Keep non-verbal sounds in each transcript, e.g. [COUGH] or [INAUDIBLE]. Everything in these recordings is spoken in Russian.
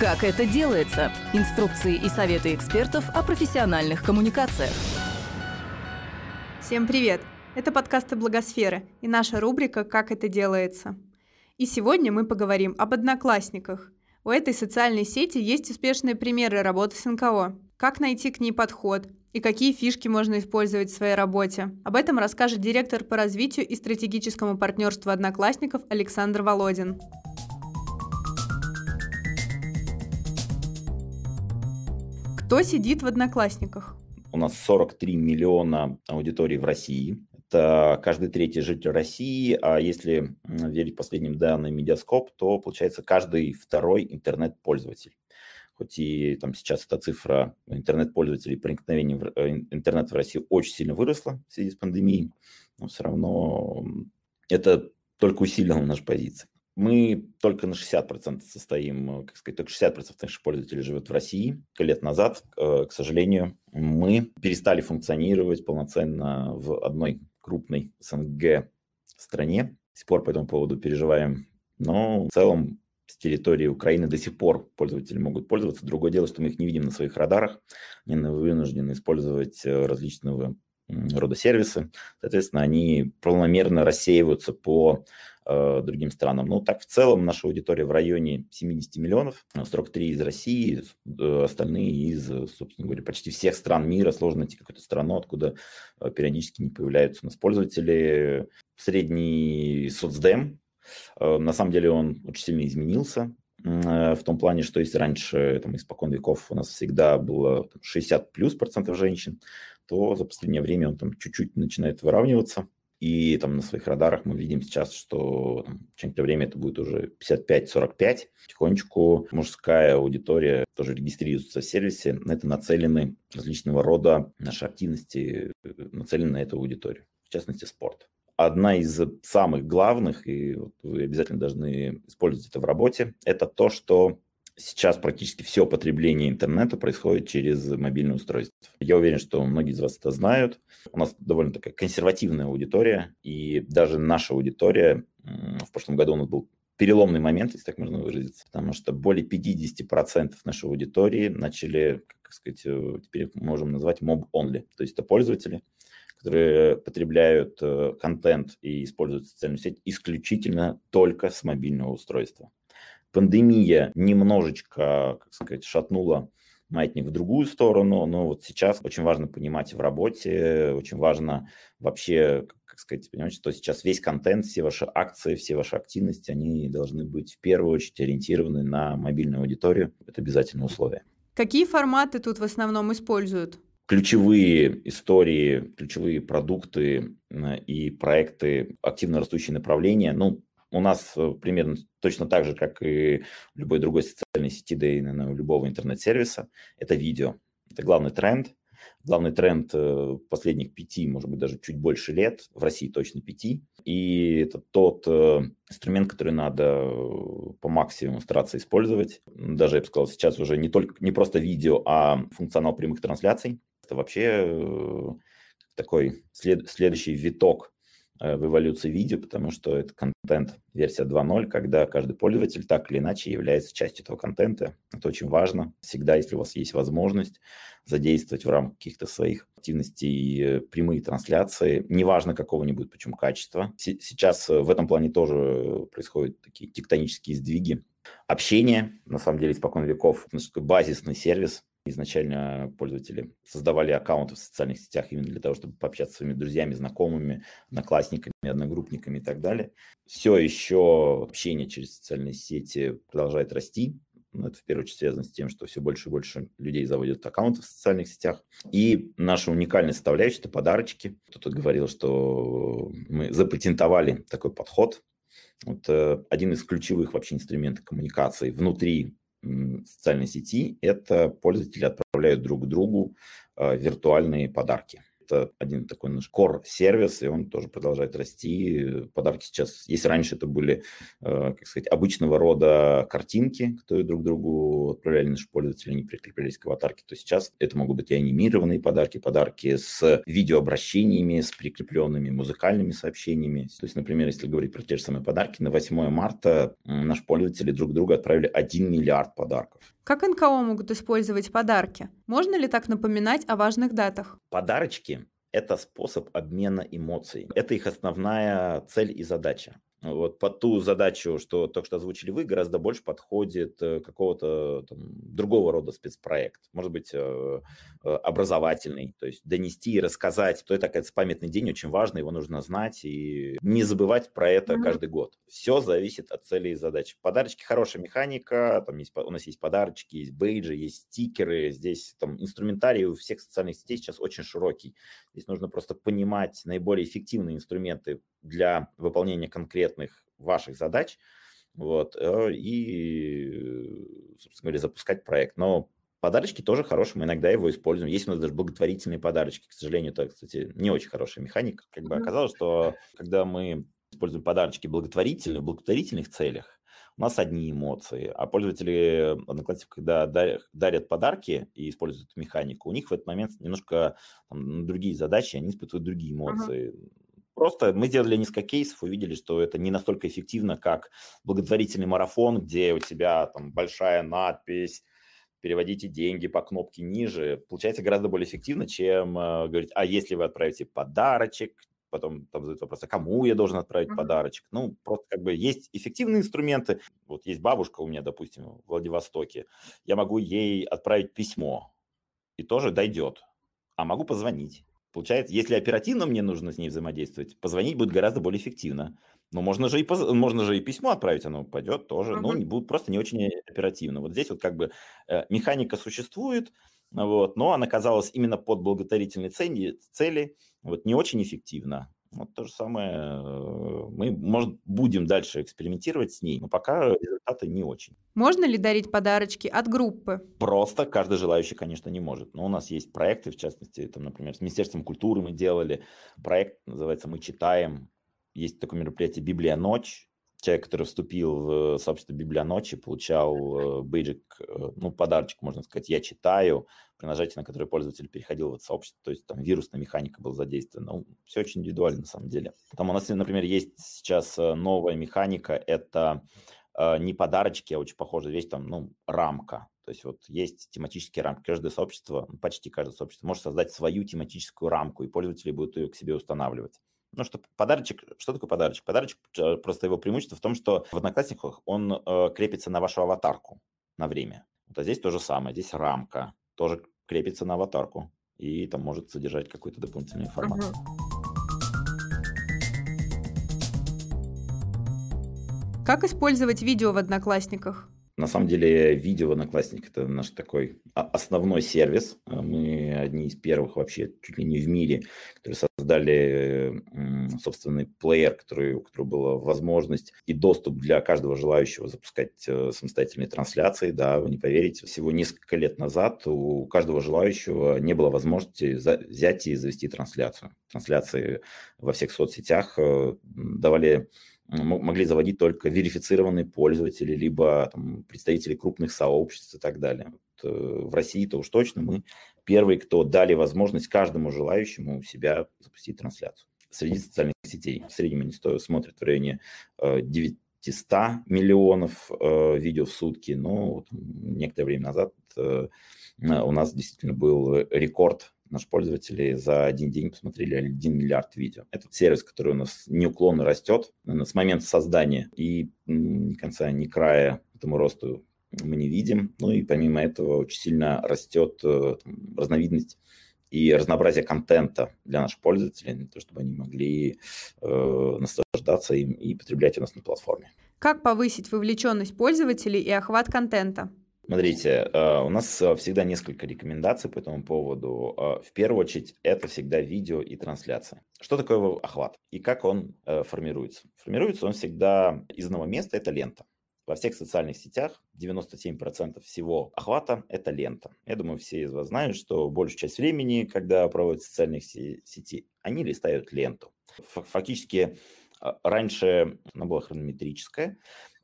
Как это делается? Инструкции и советы экспертов о профессиональных коммуникациях. Всем привет! Это подкасты Благосферы и наша рубрика «Как это делается». И сегодня мы поговорим об одноклассниках. У этой социальной сети есть успешные примеры работы с НКО. Как найти к ней подход и какие фишки можно использовать в своей работе. Об этом расскажет директор по развитию и стратегическому партнерству одноклассников Александр Володин. Кто сидит в Одноклассниках? У нас 43 миллиона аудиторий в России. Это каждый третий житель России, а если верить последним данным Медиаскоп, то получается каждый второй интернет-пользователь. Хоть и там сейчас эта цифра интернет-пользователей проникновения в э, интернет в России очень сильно выросла в связи с пандемией, но все равно это только усилило наши позиции. Мы только на 60% состоим, э, как сказать, только 60% наших пользователей живет в России. Лет назад, э, к сожалению, мы перестали функционировать полноценно в одной крупной СНГ стране. До сих пор по этому поводу переживаем. Но в целом с территории Украины до сих пор пользователи могут пользоваться. Другое дело, что мы их не видим на своих радарах. Они вынуждены использовать э, различного рода сервисы. Соответственно, они полномерно рассеиваются по э, другим странам. Ну, так в целом наша аудитория в районе 70 миллионов, 43 из России, э, остальные из, собственно говоря, почти всех стран мира. Сложно найти какую-то страну, откуда э, периодически не появляются у нас пользователи. Средний соцдем, э, на самом деле он очень сильно изменился э, в том плане, что если раньше, там, испокон веков у нас всегда было 60 плюс процентов женщин, то за последнее время он там чуть-чуть начинает выравниваться. И там на своих радарах мы видим сейчас, что там, через некоторое время это будет уже 55-45. Потихонечку мужская аудитория тоже регистрируется в сервисе. На это нацелены различного рода наши активности, нацелены на эту аудиторию, в частности спорт. Одна из самых главных, и вот вы обязательно должны использовать это в работе, это то, что Сейчас практически все потребление интернета происходит через мобильное устройство. Я уверен, что многие из вас это знают. У нас довольно такая консервативная аудитория, и даже наша аудитория, в прошлом году у нас был переломный момент, если так можно выразиться, потому что более 50% нашей аудитории начали, как сказать, э, теперь можем назвать mob-only, то есть это пользователи, которые потребляют э, контент и используют социальную сеть исключительно только с мобильного устройства. Пандемия немножечко, как сказать, шатнула маятник в другую сторону, но вот сейчас очень важно понимать в работе, очень важно вообще, как сказать, понимать, что сейчас весь контент, все ваши акции, все ваши активности, они должны быть в первую очередь ориентированы на мобильную аудиторию. Это обязательное условие. Какие форматы тут в основном используют? ключевые истории, ключевые продукты и проекты, активно растущие направления. Ну, у нас э, примерно точно так же, как и в любой другой социальной сети, да и на любого интернет-сервиса, это видео. Это главный тренд. Главный тренд э, последних пяти, может быть, даже чуть больше лет, в России точно пяти. И это тот э, инструмент, который надо по максимуму стараться использовать. Даже, я бы сказал, сейчас уже не, только, не просто видео, а функционал прямых трансляций. Это вообще такой след, следующий виток в эволюции видео, потому что это контент версия 2.0, когда каждый пользователь так или иначе является частью этого контента. Это очень важно. Всегда, если у вас есть возможность задействовать в рамках каких-то своих активностей э, прямые трансляции, неважно какого-нибудь, почему качества. Сейчас э, в этом плане тоже происходят такие тектонические сдвиги. Общение, на самом деле, испокон веков, базисный сервис, Изначально пользователи создавали аккаунты в социальных сетях именно для того, чтобы пообщаться с своими друзьями, знакомыми, одноклассниками, одногруппниками и так далее. Все еще общение через социальные сети продолжает расти. Ну, это в первую очередь связано с тем, что все больше и больше людей заводят аккаунты в социальных сетях. И наша уникальная составляющая – это подарочки. Кто-то говорил, что мы запатентовали такой подход. Вот э, один из ключевых вообще инструментов коммуникации внутри социальной сети, это пользователи отправляют друг другу а, виртуальные подарки. Это один такой наш core-сервис, и он тоже продолжает расти. Подарки сейчас, если раньше это были, э, как сказать, обычного рода картинки, которые друг другу отправляли наши пользователи, они прикреплялись к аватарке, то сейчас это могут быть и анимированные подарки, подарки с видеообращениями, с прикрепленными музыкальными сообщениями. То есть, например, если говорить про те же самые подарки, на 8 марта наши пользователи друг другу отправили 1 миллиард подарков. Как НКО могут использовать подарки? Можно ли так напоминать о важных датах? Подарочки – это способ обмена эмоций. Это их основная цель и задача. Вот под ту задачу, что только что озвучили вы, гораздо больше подходит э, какого-то другого рода спецпроект. Может быть, э, э, образовательный, то есть донести и рассказать, то это такой памятный день, очень важно, его нужно знать и не забывать про это mm-hmm. каждый год. Все зависит от цели и задач. Подарочки хорошая механика, там есть, у нас есть подарочки, есть бейджи, есть стикеры, здесь там инструментарий у всех социальных сетей сейчас очень широкий. Здесь нужно просто понимать наиболее эффективные инструменты для выполнения конкретных ваших задач, вот, э, и, собственно говоря, запускать проект. Но подарочки тоже хорошие, мы иногда его используем. Есть у нас даже благотворительные подарочки, к сожалению, это, кстати, не очень хорошая механика. Как бы оказалось, что когда мы используем подарочки благотворительные, в благотворительных целях, у нас одни эмоции, а пользователи Одноклассников, когда дарят подарки и используют эту механику, у них в этот момент немножко там, другие задачи, они испытывают другие эмоции. Uh-huh. Просто мы сделали несколько кейсов, увидели, что это не настолько эффективно, как благотворительный марафон, где у тебя там большая надпись, переводите деньги по кнопке ниже, получается гораздо более эффективно, чем э, говорить, а если вы отправите подарочек, потом там задают вопрос, а кому я должен отправить uh-huh. подарочек? Ну, просто как бы есть эффективные инструменты. Вот есть бабушка у меня, допустим, в Владивостоке. Я могу ей отправить письмо, и тоже дойдет. А могу позвонить. Получается, если оперативно мне нужно с ней взаимодействовать, позвонить будет гораздо более эффективно. Но можно же и, поз... можно же и письмо отправить, оно пойдет тоже, но не будет просто не очень оперативно. Вот здесь вот как бы э, механика существует, вот, но она казалась именно под благотворительной цели, цели вот, не очень эффективно. Вот то же самое. Э, мы, может, будем дальше экспериментировать с ней, но пока результаты не очень. Можно ли дарить подарочки от группы? Просто каждый желающий, конечно, не может. Но у нас есть проекты, в частности, там, например, с Министерством культуры мы делали проект, называется «Мы читаем». Есть такое мероприятие «Библия ночь», человек, который вступил в сообщество Библия ночи, получал э, бейджик, э, ну, подарочек, можно сказать, я читаю, при нажатии на который пользователь переходил в это сообщество, то есть там вирусная механика была задействована. Ну, все очень индивидуально на самом деле. Там у нас, например, есть сейчас э, новая механика, это не подарочки, а очень похожая вещь, там, ну, рамка. То есть вот есть тематические рамки. Каждое сообщество, ну, почти каждое сообщество может создать свою тематическую рамку, и пользователи будут ее к себе устанавливать. Ну, что подарочек, что такое подарочек? Подарочек, э, просто его преимущество в том, что в Одноклассниках он э, крепится на вашу аватарку на время. Вот а здесь то же самое, здесь рамка тоже крепится на аватарку и там может содержать какую-то дополнительную информацию. Как использовать видео в Одноклассниках? На самом деле, видео Одноклассник – это наш такой основной сервис. А мы одни из первых вообще, чуть ли не в мире, которые создали собственный плеер, который, у которого была возможность и доступ для каждого желающего запускать э, самостоятельные трансляции. Да, вы не поверите, всего несколько лет назад у каждого желающего не было возможности взять и завести трансляцию. Трансляции во всех соцсетях э, давали могли заводить только верифицированные пользователи, либо там, представители крупных сообществ и так далее. Вот, э, в России-то уж точно мы первые, кто дали возможность каждому желающему у себя запустить трансляцию. Среди социальных сетей в среднем они стоят, смотрят в районе 900 э, миллионов э, видео в сутки, но вот некоторое время назад у нас действительно был рекорд наши пользователи за один день посмотрели 1 миллиард видео. Это сервис, который у нас неуклонно растет с момента создания, и ни конца, ни края этому росту мы не видим. Ну и помимо этого очень сильно растет э, там, разновидность и разнообразие контента для наших пользователей, для того, чтобы они могли э, наслаждаться им и потреблять у нас на платформе. Как повысить вовлеченность пользователей и охват контента? Смотрите, э, у нас э, всегда несколько рекомендаций по этому поводу. Э, в первую очередь, это всегда видео и трансляция. Что такое охват и как он формируется? Формируется он всегда из одного места, это лента. Во всех социальных сетях 97% всего охвата – это лента. Я думаю, все из вас знают, что большую часть времени, когда проводят социальные сети, они листают ленту. Фактически раньше она была хронометрическая,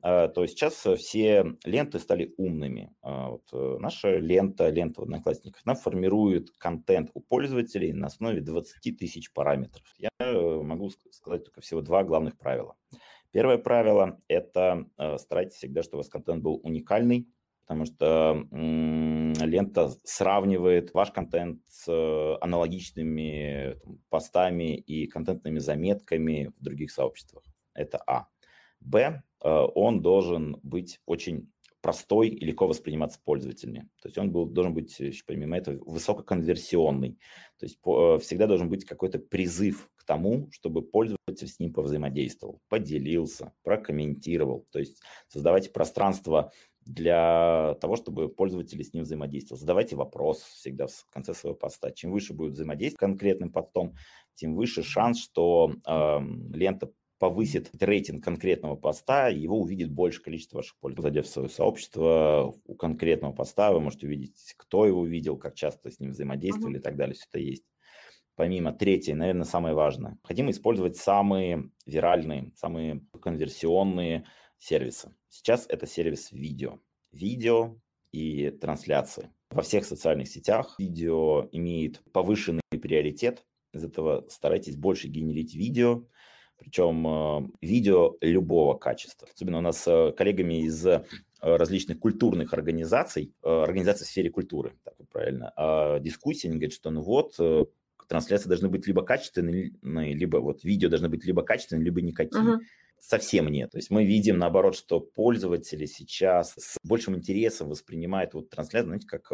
то сейчас все ленты стали умными. А, вот э, наша лента, лента в Одноклассниках, она формирует контент у пользователей на основе 20 тысяч параметров. Я э, могу сказать только всего два главных правила. Первое правило – это э, старайтесь всегда, чтобы у вас контент был уникальный, потому что лента сравнивает ваш контент с аналогичными там, постами и контентными заметками в других сообществах. Это А. Б. Э, он должен быть очень простой и легко восприниматься пользователями. То есть он был, должен быть, помимо этого, высококонверсионный. То есть по, э, всегда должен быть какой-то призыв к тому, чтобы пользователь с ним повзаимодействовал, поделился, прокомментировал. То есть создавайте пространство для того, чтобы пользователи с ним взаимодействовали. Задавайте вопрос всегда в конце своего поста. Чем выше будет взаимодействие конкретным постом, тем выше шанс, что э, лента повысит рейтинг конкретного поста, его увидит больше количество ваших пользователей. Зайдя в свое сообщество, у конкретного поста вы можете увидеть, кто его видел, как часто с ним взаимодействовали uh-huh. и так далее. Все это есть. Помимо третьей, наверное, самое важное. Необходимо использовать самые виральные, самые конверсионные сервисы. Сейчас это сервис видео. Видео и трансляции. Во всех социальных сетях видео имеет повышенный приоритет. Из этого старайтесь больше генерить видео, причем э, видео любого качества. Особенно у нас с коллегами из э, различных культурных организаций, э, организаций в сфере культуры, так вот правильно, а дискуссии, они говорят, что ну вот, трансляции должны быть либо качественные, либо вот видео должны быть либо качественные, либо никакие. Uh-huh совсем нет. То есть мы видим, наоборот, что пользователи сейчас с большим интересом воспринимают вот трансляцию, знаете, как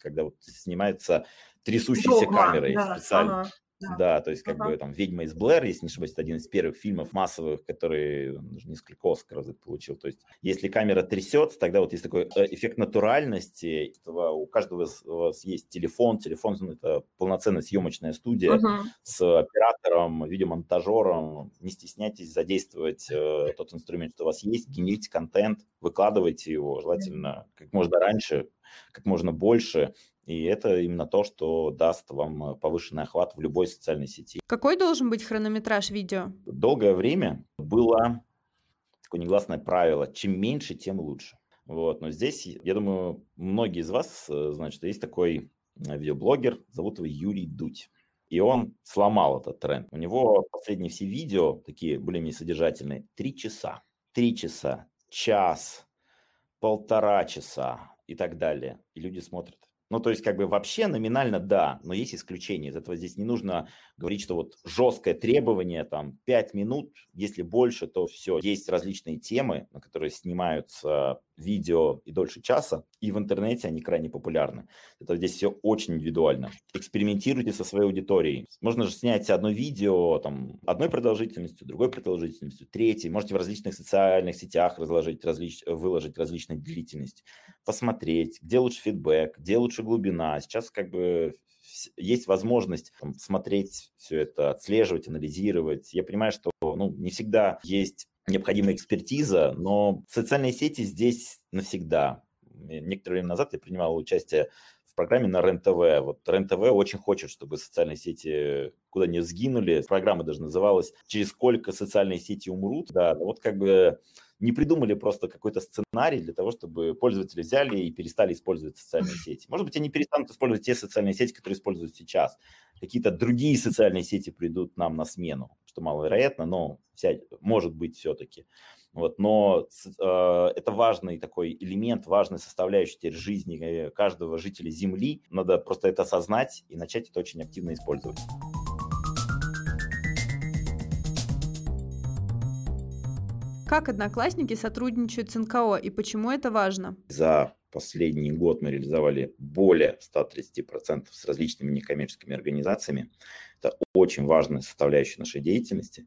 когда вот снимается трясущейся Догма, камерой да, специально. Ага. Да. то есть как uh-huh. бы там «Ведьма из Блэр», если не ошибаюсь, это один из первых фильмов массовых, который несколько Оскаров получил. То есть если камера трясется, тогда вот есть такой э, эффект натуральности. У каждого из вас есть телефон. Телефон – это полноценная съемочная студия uh-huh. с оператором, видеомонтажером. Не стесняйтесь задействовать э, тот инструмент, что у вас есть, генерите контент, выкладывайте его, желательно как можно раньше, как можно больше, и это именно то, что даст вам повышенный охват в любой социальной сети. Какой должен быть хронометраж видео? Долгое время было такое негласное правило, чем меньше, тем лучше. Вот. Но здесь, я думаю, многие из вас э, знают, что есть такой э, видеоблогер, зовут его Юрий Дудь. И он сломал этот тренд. У него последние все видео, такие более-менее содержательные, три часа. Три часа, час, полтора часа и так далее. И люди смотрят. Ну, то есть, как бы вообще номинально да, но есть исключения. Из этого здесь не нужно говорить, что вот жесткое требование, там, 5 минут, если больше, то все. Есть различные темы, на которые снимаются видео и дольше часа, и в интернете они крайне популярны. Это здесь все очень индивидуально. Экспериментируйте со своей аудиторией. Можно же снять одно видео там, одной продолжительностью, другой продолжительностью, третьей. Можете в различных социальных сетях разложить, различ... выложить различной длительность, посмотреть, где лучше фидбэк, где лучше глубина. Сейчас как бы есть возможность там, смотреть все это, отслеживать, анализировать. Я понимаю, что ну, не всегда есть необходимая экспертиза, но социальные сети здесь навсегда. Некоторое время назад я принимал участие в программе на РЕН-ТВ. Вот РЕН-ТВ очень хочет, чтобы социальные сети куда не сгинули. Программа даже называлась «Через сколько социальные сети умрут». Да, вот как бы не придумали просто какой-то сценарий для того, чтобы пользователи взяли и перестали использовать социальные [LAUGHS] сети. Может быть, они перестанут использовать те социальные сети, которые используют сейчас. Какие-то другие социальные сети придут нам на смену, что маловероятно, но вся, может быть все-таки. Вот, но э, это важный такой элемент, важная составляющая теперь жизни э, каждого жителя Земли. Надо просто это осознать и начать это очень активно использовать. Как одноклассники сотрудничают с НКО и почему это важно? За последний год мы реализовали более 130% с различными некоммерческими организациями. Это очень важная составляющая нашей деятельности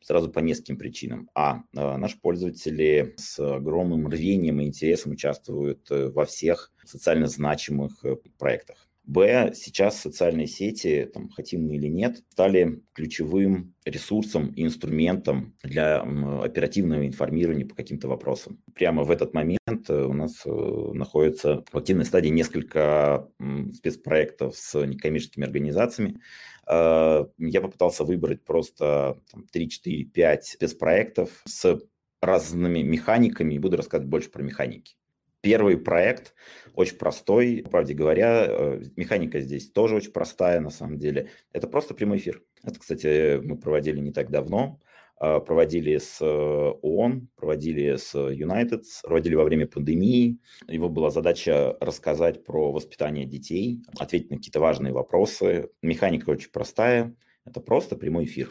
сразу по нескольким причинам. А, а наши пользователи с огромным рвением и интересом участвуют э, во всех социально значимых э, проектах. Б, сейчас социальные сети, там, хотим мы или нет, стали ключевым ресурсом и инструментом для оперативного информирования по каким-то вопросам. Прямо в этот момент э, у нас э, находится в активной стадии несколько спецпроектов с некоммерческими организациями. Э, я попытался выбрать просто там, 3, 4, 5 спецпроектов с разными механиками и буду рассказывать больше про механики. Первый проект очень простой, правде говоря, э, механика здесь тоже очень простая на самом деле. Это просто прямой эфир. Это, кстати, мы проводили не так давно. А, проводили с э, ООН, проводили с United, проводили во время пандемии. Его была задача рассказать про воспитание детей, ответить на какие-то важные вопросы. Механика очень простая. Это просто прямой эфир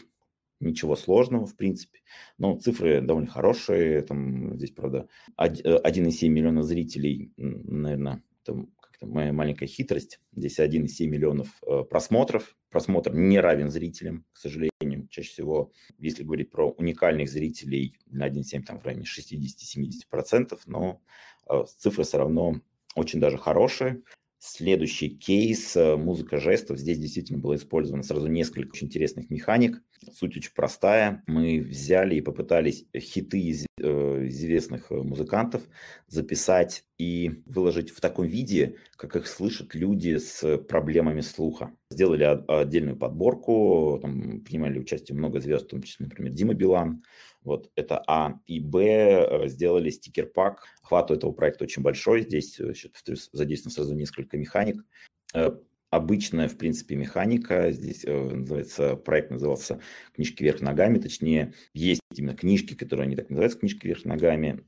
ничего сложного, в принципе. Но цифры довольно хорошие. Там, здесь, правда, 1,7 миллиона зрителей, наверное, там как-то моя маленькая хитрость. Здесь 1,7 миллионов э, просмотров. Просмотр не равен зрителям, к сожалению. Чаще всего, если говорить про уникальных зрителей, на 1,7 там в районе 60-70%, но э, цифры все равно очень даже хорошие. Следующий кейс э, – музыка жестов. Здесь действительно было использовано сразу несколько очень интересных механик. Суть очень простая. Мы взяли и попытались хиты из, э, известных э, музыкантов записать и выложить в таком виде, как их слышат люди с проблемами слуха. Сделали отдельную подборку, там принимали участие много звезд, в том числе, например, Дима Билан. Вот это А. И Б. Э, сделали стикер-пак. Охват у этого проекта очень большой. Здесь, э, повторюсь, задействовано сразу несколько механик. Э, обычная, в принципе, механика. Здесь называется, проект назывался «Книжки вверх ногами». Точнее, есть именно книжки, которые они так называются, «Книжки вверх ногами».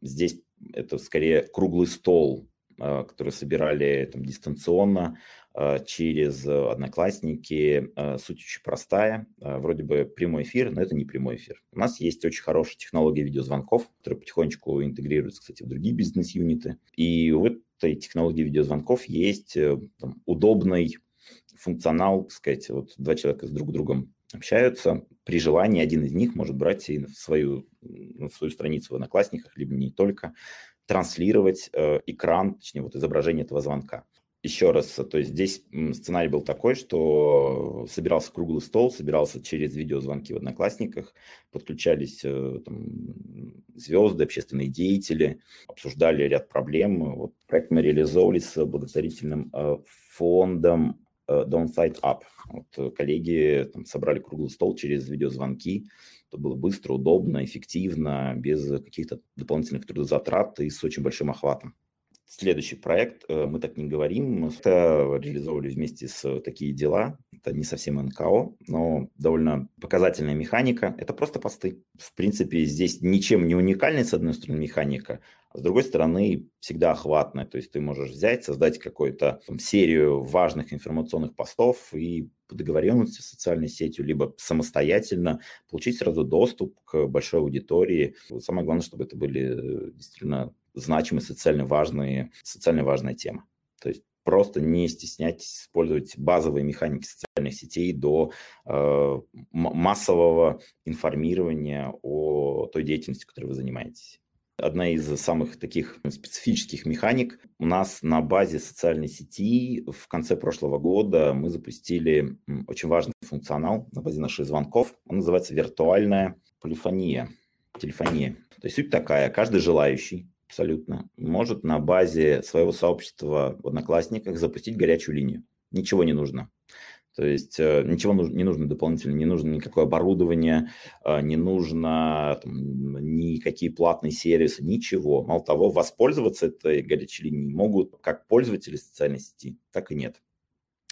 Здесь это скорее круглый стол, который собирали там, дистанционно Э, через э, Одноклассники. Э, суть очень простая. Вроде бы прямой эфир, но это не прямой эфир. У нас есть очень хорошая технология видеозвонков, которая потихонечку интегрируется, кстати, в другие бизнес-юниты. И у этой технологии видеозвонков есть там, удобный функционал, так сказать, вот два человека с друг другом общаются, при желании один из них может брать и в свою, в свою страницу в Одноклассниках, либо не только, транслировать э, экран, точнее, вот изображение этого звонка еще раз, то есть здесь сценарий был такой, что собирался круглый стол, собирался через видеозвонки в Одноклассниках, подключались э, там, звезды, общественные деятели, обсуждали ряд проблем. Вот проект мы реализовывали с благотворительным э, фондом э, Downside Up. Вот коллеги там, собрали круглый стол через видеозвонки. Это было быстро, удобно, эффективно, без каких-то дополнительных трудозатрат и с очень большим охватом. Следующий проект, э, мы так не говорим, это реализовывали вместе с такие дела. Это не совсем НКО, но довольно показательная механика. Это просто посты. В принципе, здесь ничем не уникальная, с одной стороны, механика, а с другой стороны, всегда охватная. То есть ты можешь взять, создать какую-то серию важных информационных постов и по договоренности с социальной сетью, либо самостоятельно получить сразу доступ к большой аудитории. Самое главное, чтобы это были э, действительно значимые, социально важные, социально важная тема. То есть просто не стесняйтесь использовать базовые механики социальных сетей до э, массового информирования о той деятельности, которой вы занимаетесь. Одна из самых таких специфических механик у нас на базе социальной сети в конце прошлого года мы запустили очень важный функционал на базе наших звонков. Он называется виртуальная полифония, телефония. То есть суть такая, каждый желающий абсолютно, может на базе своего сообщества в Одноклассниках запустить горячую линию. Ничего не нужно. То есть э, ничего не нужно дополнительно, не нужно никакое оборудование, э, не нужно там, никакие платные сервисы, ничего. Мало того, воспользоваться этой горячей линией могут как пользователи социальной сети, так и нет.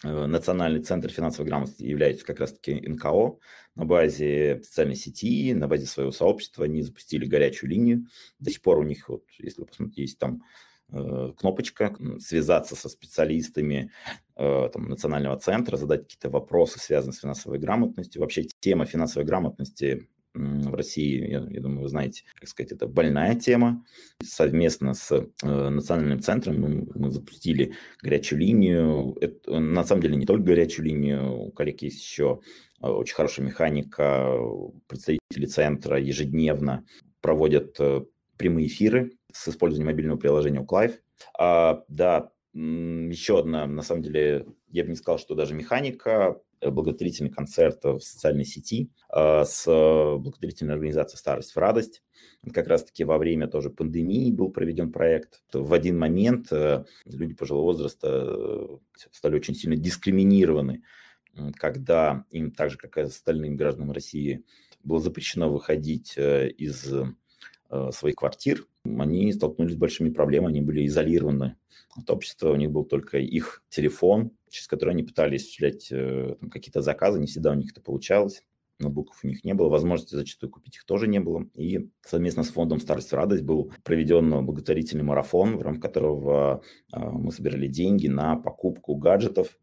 Э, Национальный центр финансовой грамотности является как раз-таки НКО. На базе социальной сети, на базе своего сообщества они запустили горячую линию. До сих пор у них, вот, если вы посмотрите, есть там э, кнопочка связаться со специалистами э, там, национального центра, задать какие-то вопросы, связанные с финансовой грамотностью. Вообще тема финансовой грамотности в России, я, я думаю, вы знаете, как сказать, это больная тема. Совместно с э, национальным центром мы, мы запустили горячую линию. Это, на самом деле не только горячую линию, у коллег есть еще э, очень хорошая механика. Представители центра ежедневно проводят э, прямые эфиры с использованием мобильного приложения Uclive. А, да, еще одна, на самом деле, я бы не сказал, что даже механика, благотворительный концерт в социальной сети а, с благотворительной организацией «Старость в радость». Как раз-таки во время тоже пандемии был проведен проект. В один момент э, люди пожилого возраста э, стали очень сильно дискриминированы, когда им, так же, как и остальным гражданам России, было запрещено выходить из своих квартир, они столкнулись с большими проблемами, они были изолированы от общества, у них был только их телефон, через который они пытались осуществлять э, какие-то заказы, не всегда у них это получалось ноутбуков у них не было, возможности зачастую купить их тоже не было. И совместно с фондом «Старость и радость» был проведен благотворительный марафон, в рамках которого а, мы собирали деньги на покупку гаджетов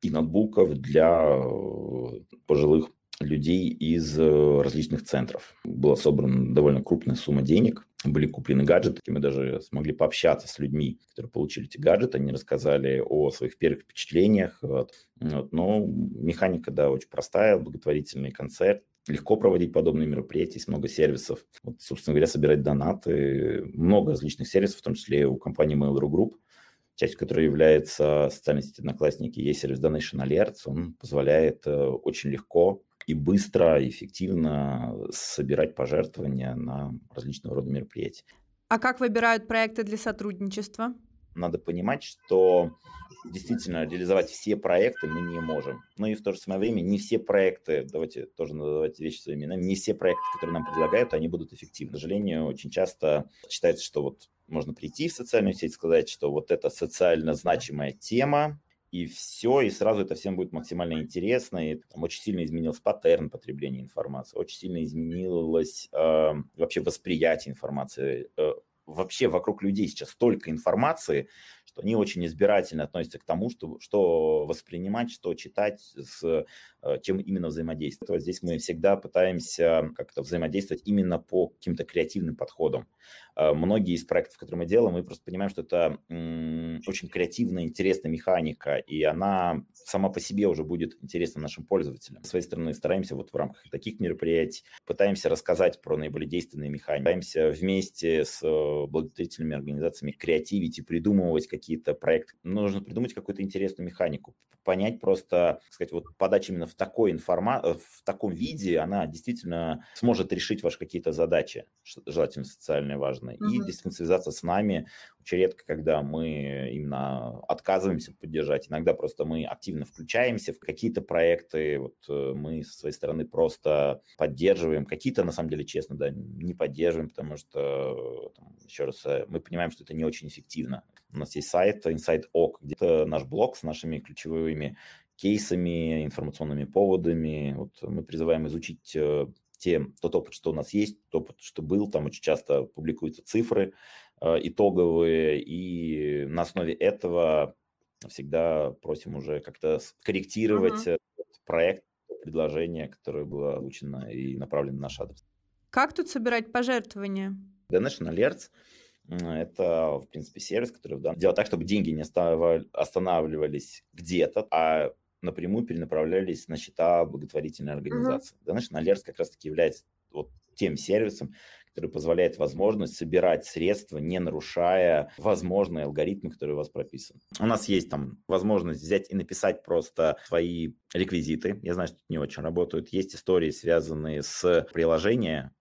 и ноутбуков для э, пожилых людей из э, различных центров. Была собрана довольно крупная сумма денег, были куплены гаджеты, мы даже смогли пообщаться с людьми, которые получили эти гаджеты, они рассказали о своих первых впечатлениях. Вот. Вот. Но механика, да, очень простая, благотворительный концерт, легко проводить подобные мероприятия, есть много сервисов. Вот, собственно говоря, собирать донаты, много различных сервисов, в том числе у компании Mail.ru Group, частью которой является социальная сеть Одноклассники, есть сервис Donation Alerts, он позволяет э, очень легко и быстро, эффективно собирать пожертвования на различного рода мероприятия. А как выбирают проекты для сотрудничества? Надо понимать, что действительно реализовать все проекты мы не можем. Но и в то же самое время не все проекты, давайте тоже называть вещи своими именами, не все проекты, которые нам предлагают, они будут эффективны. К сожалению, очень часто считается, что вот можно прийти в социальную сеть, сказать, что вот это социально значимая тема, и все, и сразу это всем будет максимально интересно. И там очень сильно изменился паттерн потребления информации, очень сильно изменилось э, вообще восприятие информации. Э, вообще вокруг людей сейчас столько информации, что они очень избирательно относятся к тому, что, что воспринимать, что читать, с э, чем именно взаимодействовать. Здесь мы всегда пытаемся как-то взаимодействовать именно по каким-то креативным подходам. Э, многие из проектов, которые мы делаем, мы просто понимаем, что это очень креативная, интересная механика, и она сама по себе уже будет интересна нашим пользователям. С своей стороны стараемся вот в рамках таких мероприятий, пытаемся рассказать про наиболее действенные механики, пытаемся вместе с э, благотворительными организациями креативить и придумывать какие-то проекты. Нужно придумать какую-то интересную механику, понять просто, сказать, вот подача именно в такой информа... Э, в таком виде, она действительно сможет решить ваши какие-то задачи, желательно социальные важные, mm-hmm. и действительно связаться с нами. Очень редко, когда мы именно отказываемся поддержать, иногда просто мы активно включаемся в какие-то проекты, вот э, мы со своей стороны просто поддерживаем, какие-то на самом деле, честно, да, не поддерживаем, потому что, там, еще раз, э, мы понимаем, что это не очень эффективно. У нас есть сайт Insight.ok, где-то наш блог с нашими ключевыми кейсами, информационными поводами. Вот мы призываем изучить э, те, тот опыт, что у нас есть, тот опыт, что был, там очень часто публикуются цифры э, итоговые, и на основе этого всегда просим уже как-то корректировать uh-huh. проект, предложение, которое было озвучено и направлено на наш адрес. Как тут собирать пожертвования? Donation Alerts это, в принципе, сервис, который да, делает так, чтобы деньги не останавливались где-то, а напрямую перенаправлялись на счета благотворительной организации. Mm-hmm. Donation Alerts как раз-таки является вот тем сервисом, который позволяет возможность собирать средства, не нарушая возможные алгоритмы, которые у вас прописаны. У нас есть там возможность взять и написать просто свои реквизиты. Я знаю, что это не очень работают. Есть истории, связанные с приложением,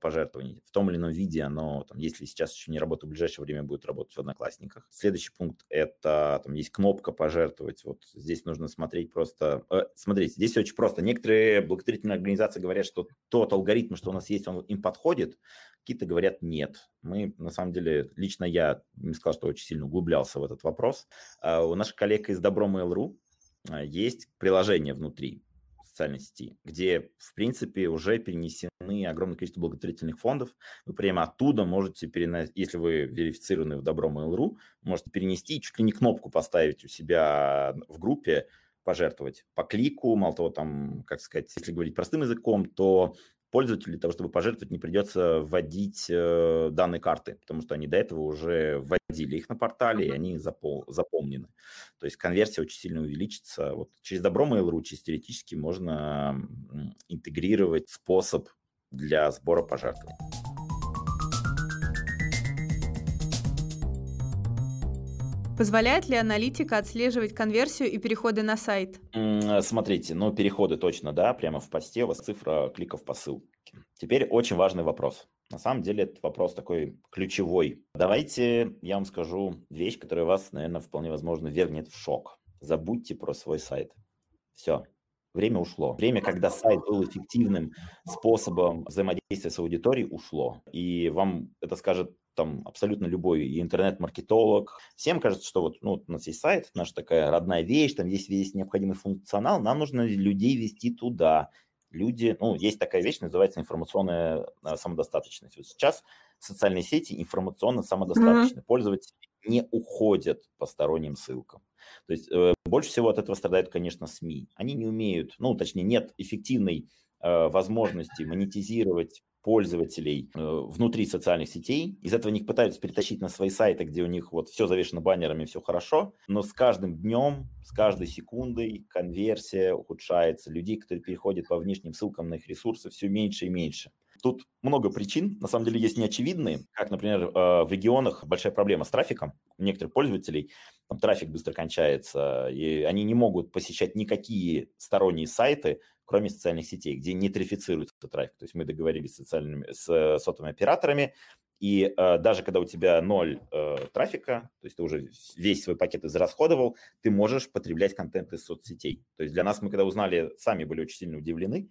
пожертвований в том или ином виде, оно, там, если сейчас еще не работает, в ближайшее время будет работать в Одноклассниках. Следующий пункт – это, там, есть кнопка «Пожертвовать». Вот здесь нужно смотреть просто… Э, смотрите, здесь очень просто. Некоторые благотворительные организации говорят, что тот алгоритм, что у нас есть, он им подходит, какие-то говорят нет. Мы, на самом деле, лично я не сказал, что очень сильно углублялся в этот вопрос. А у наших коллег из Добро Mail.ru а, есть приложение внутри, социальной сети, где, в принципе, уже перенесены огромное количество благотворительных фондов. Вы прямо оттуда можете переносить, если вы верифицированы в Добро Mail.ru, можете перенести и чуть ли не кнопку поставить у себя в группе, пожертвовать по клику, мало того, там, как сказать, если говорить простым языком, то пользователю для того, чтобы пожертвовать, не придется вводить э, данные карты, потому что они до этого уже вводили их на портале, и они запол- запомнены. То есть конверсия очень сильно увеличится. Вот через Добро Mail.ru, через теоретически можно интегрировать способ для сбора Позволяет ли аналитика отслеживать конверсию и переходы на сайт? Смотрите, ну переходы точно, да, прямо в посте у вас цифра кликов по ссылке. Теперь очень важный вопрос. На самом деле этот вопрос такой ключевой. Давайте я вам скажу вещь, которая вас, наверное, вполне возможно вернет в шок. Забудьте про свой сайт. Все, время ушло. Время, когда сайт был эффективным способом взаимодействия с аудиторией, ушло. И вам это скажет там абсолютно любой интернет-маркетолог. Всем кажется, что вот ну, у нас есть сайт, наша такая родная вещь, там есть весь необходимый функционал, нам нужно людей вести туда. Люди, ну, есть такая вещь, называется информационная а, самодостаточность. Вот сейчас социальные сети информационно самодостаточны. Mm-hmm. Пользователи не уходят по сторонним ссылкам. То есть э, больше всего от этого страдают, конечно, СМИ. Они не умеют, ну, точнее, нет эффективной э, возможности монетизировать пользователей э, внутри социальных сетей. Из этого них пытаются перетащить на свои сайты, где у них вот все завешено баннерами, все хорошо. Но с каждым днем, с каждой секундой конверсия ухудшается. Людей, которые переходят по внешним ссылкам на их ресурсы, все меньше и меньше. Тут много причин, на самом деле есть неочевидные, как, например, э, в регионах большая проблема с трафиком у некоторых пользователей, там трафик быстро кончается, и они не могут посещать никакие сторонние сайты, кроме социальных сетей, где не тарифицируется трафик. То есть мы договорились с, социальными, с э, сотовыми операторами, и э, даже когда у тебя ноль э, трафика, то есть ты уже весь свой пакет израсходовал, ты можешь потреблять контент из соцсетей. То есть для нас, мы когда узнали, сами были очень сильно удивлены,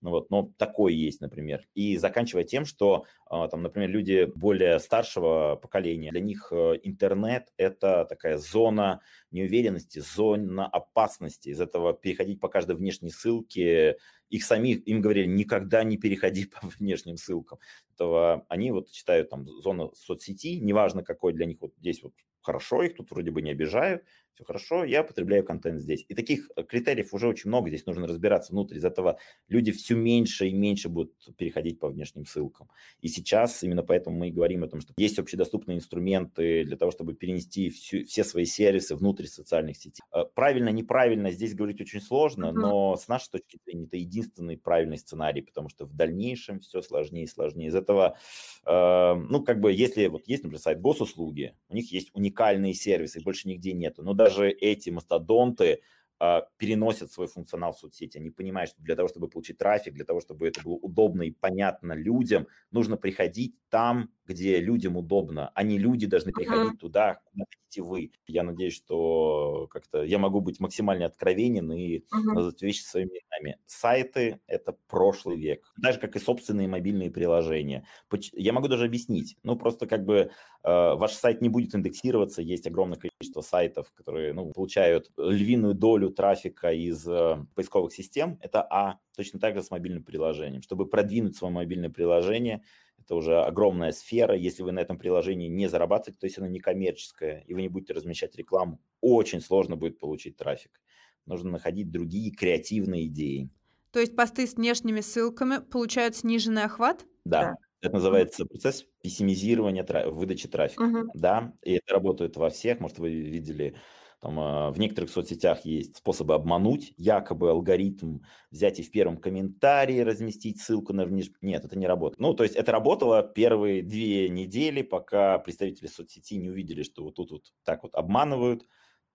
ну вот, но такое есть, например. И заканчивая тем, что, а, там, например, люди более старшего поколения, для них э, интернет – это такая зона неуверенности, зона опасности. Из этого переходить по каждой внешней ссылке, их самих, им говорили, никогда не переходи [LAUGHS] по внешним ссылкам. Этого, они вот читают там зону соцсети, неважно какой для них вот здесь вот хорошо, их тут вроде бы не обижают, все хорошо, я потребляю контент здесь. И таких э, критериев уже очень много, здесь нужно разбираться внутрь. Из этого люди все меньше и меньше будут переходить по внешним ссылкам. И сейчас именно поэтому мы и говорим о том, что есть общедоступные инструменты для того, чтобы перенести всю, все свои сервисы внутрь социальных сетей. Э, правильно, неправильно здесь говорить очень сложно, но с нашей точки зрения это единственный правильный сценарий, потому что в дальнейшем все сложнее и сложнее. Из этого, э, ну, как бы, если вот есть, например, сайт госуслуги, у них есть уникальные сервисы, больше нигде нету, но даже эти мастодонты а, переносят свой функционал в соцсети. Они понимают, что для того, чтобы получить трафик, для того, чтобы это было удобно и понятно людям, нужно приходить там, где людям удобно, а не люди должны приходить uh-huh. туда, куда хотите вы. Я надеюсь, что как-то я могу быть максимально откровенен и uh-huh. назвать вещи своими именами. Сайты – это прошлый век, так же, как и собственные мобильные приложения. Я могу даже объяснить. Ну, просто как бы э, ваш сайт не будет индексироваться, есть огромное количество сайтов, которые ну, получают львиную долю трафика из э, поисковых систем. Это А. Точно так же с мобильным приложением. Чтобы продвинуть свое мобильное приложение – это уже огромная сфера. Если вы на этом приложении не зарабатываете, то есть оно не коммерческое, и вы не будете размещать рекламу, очень сложно будет получить трафик. Нужно находить другие креативные идеи. То есть посты с внешними ссылками получают сниженный охват? Да. да. Это называется процесс пессимизирования траф... выдачи трафика. Угу. Да, и это работает во всех. Может, вы видели там, а, в некоторых соцсетях есть способы обмануть, якобы алгоритм взять и в первом комментарии разместить ссылку на внеш... Нет, это не работает. Ну, то есть это работало первые две недели, пока представители соцсети не увидели, что вот тут вот так вот обманывают.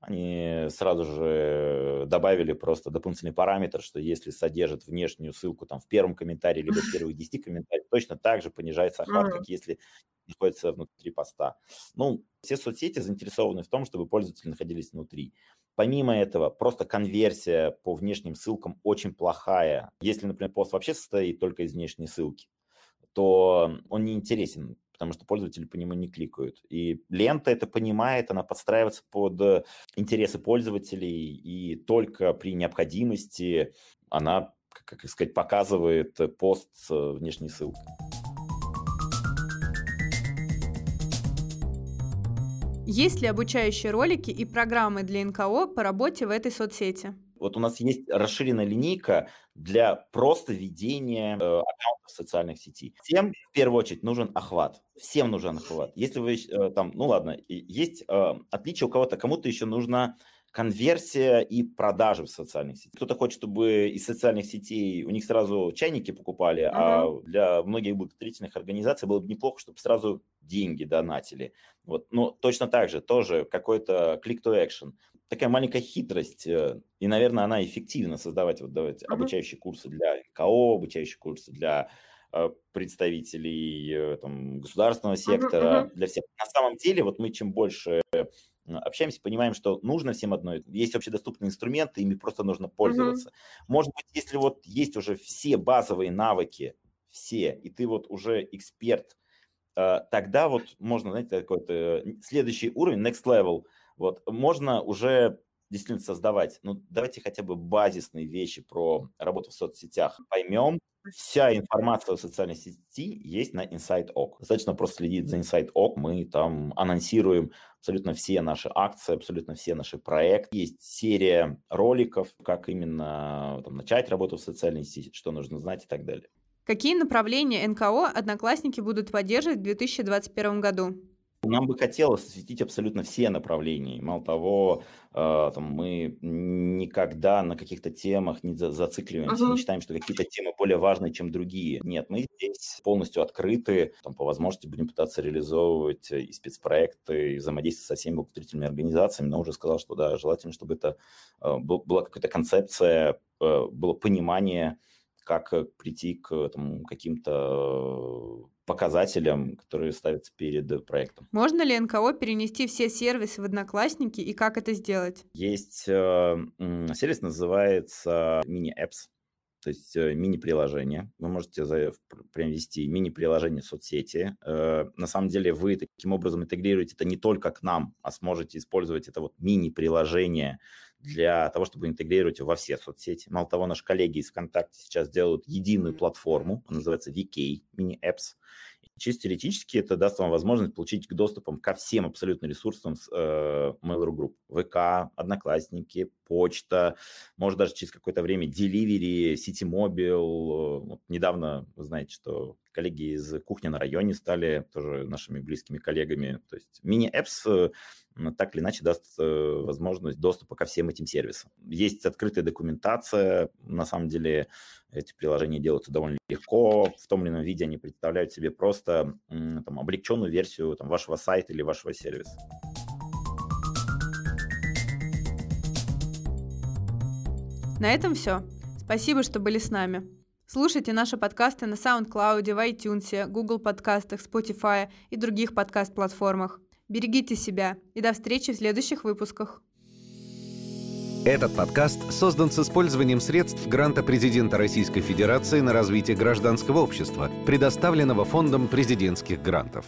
Они сразу же добавили просто дополнительный параметр, что если содержит внешнюю ссылку там в первом комментарии, либо в первых 10 комментариях, точно так же понижается охват, как если находится внутри поста. Ну, все соцсети заинтересованы в том, чтобы пользователи находились внутри. Помимо этого, просто конверсия по внешним ссылкам очень плохая. Если, например, пост вообще состоит только из внешней ссылки, то он не интересен, потому что пользователи по нему не кликают. И лента это понимает, она подстраивается под интересы пользователей, и только при необходимости она, как сказать, показывает пост с внешней ссылкой. Есть ли обучающие ролики и программы для НКО по работе в этой соцсети? Вот у нас есть расширенная линейка для просто ведения э, аккаунтов социальных сетей. Всем в первую очередь нужен охват. Всем нужен охват. Если вы э, там, ну ладно, есть э, отличие у кого-то, кому-то еще нужно конверсия и продажи в социальных сетях. Кто-то хочет, чтобы из социальных сетей у них сразу чайники покупали, uh-huh. а для многих благотворительных организаций было бы неплохо, чтобы сразу деньги донатили. Вот. Но точно так же, тоже какой-то click to action. Такая маленькая хитрость, э, и, наверное, она эффективна создавать вот, давайте, uh-huh. обучающие курсы для НКО, обучающие курсы для э, представителей э, там, государственного сектора, uh-huh, для всех. На самом деле, вот мы чем больше общаемся, понимаем, что нужно всем одно. Есть общедоступные инструменты, ими просто нужно пользоваться. Mm-hmm. Может быть, если вот есть уже все базовые навыки, все, и ты вот уже эксперт, э, тогда вот можно, знаете, какой-то следующий уровень, next level, вот, можно уже действительно создавать. Ну, давайте хотя бы базисные вещи про работу в соцсетях поймем, Вся информация о социальной сети есть на InsideOk. Достаточно просто следить за InsideOk. Мы там анонсируем абсолютно все наши акции, абсолютно все наши проекты. Есть серия роликов, как именно там, начать работу в социальной сети, что нужно знать и так далее. Какие направления НКО одноклассники будут поддерживать в 2021 году? Нам бы хотелось осветить абсолютно все направления. Мало того, э, там, мы никогда на каких-то темах не зацикливаемся, uh-huh. не считаем, что какие-то темы более важные, чем другие. Нет, мы здесь полностью открыты, там, по возможности будем пытаться реализовывать и спецпроекты, и взаимодействовать со всеми благотворительными организациями, но уже сказал, что да, желательно, чтобы это э, была какая-то концепция, э, было понимание, как прийти к там, каким-то показателям, которые ставятся перед проектом. Можно ли НКО перенести все сервисы в Одноклассники и как это сделать? Есть э, сервис, называется мини-apps, то есть э, мини-приложение. Вы можете за, привести мини-приложение соцсети. Э, на самом деле вы таким образом интегрируете это не только к нам, а сможете использовать это вот мини-приложение для того, чтобы интегрировать его во все соцсети. Мало того, наши коллеги из ВКонтакте сейчас делают единую платформу, она называется VK, мини-apps. Чисто теоретически это даст вам возможность получить доступом ко всем абсолютно ресурсам с э, Mail.ru Group. ВК, Одноклассники, почта, может даже через какое-то время Delivery, Citymobil. Вот недавно, вы знаете, что коллеги из кухни на районе стали тоже нашими близкими коллегами. То есть мини-эпс так или иначе даст э, возможность доступа ко всем этим сервисам. Есть открытая документация, на самом деле эти приложения делаются довольно легко, в том или ином виде они представляют себе просто там, облегченную версию там, вашего сайта или вашего сервиса. На этом все. Спасибо, что были с нами. Слушайте наши подкасты на SoundCloud, в iTunes, Google подкастах, Spotify и других подкаст-платформах. Берегите себя и до встречи в следующих выпусках. Этот подкаст создан с использованием средств гранта президента Российской Федерации на развитие гражданского общества, предоставленного Фондом президентских грантов.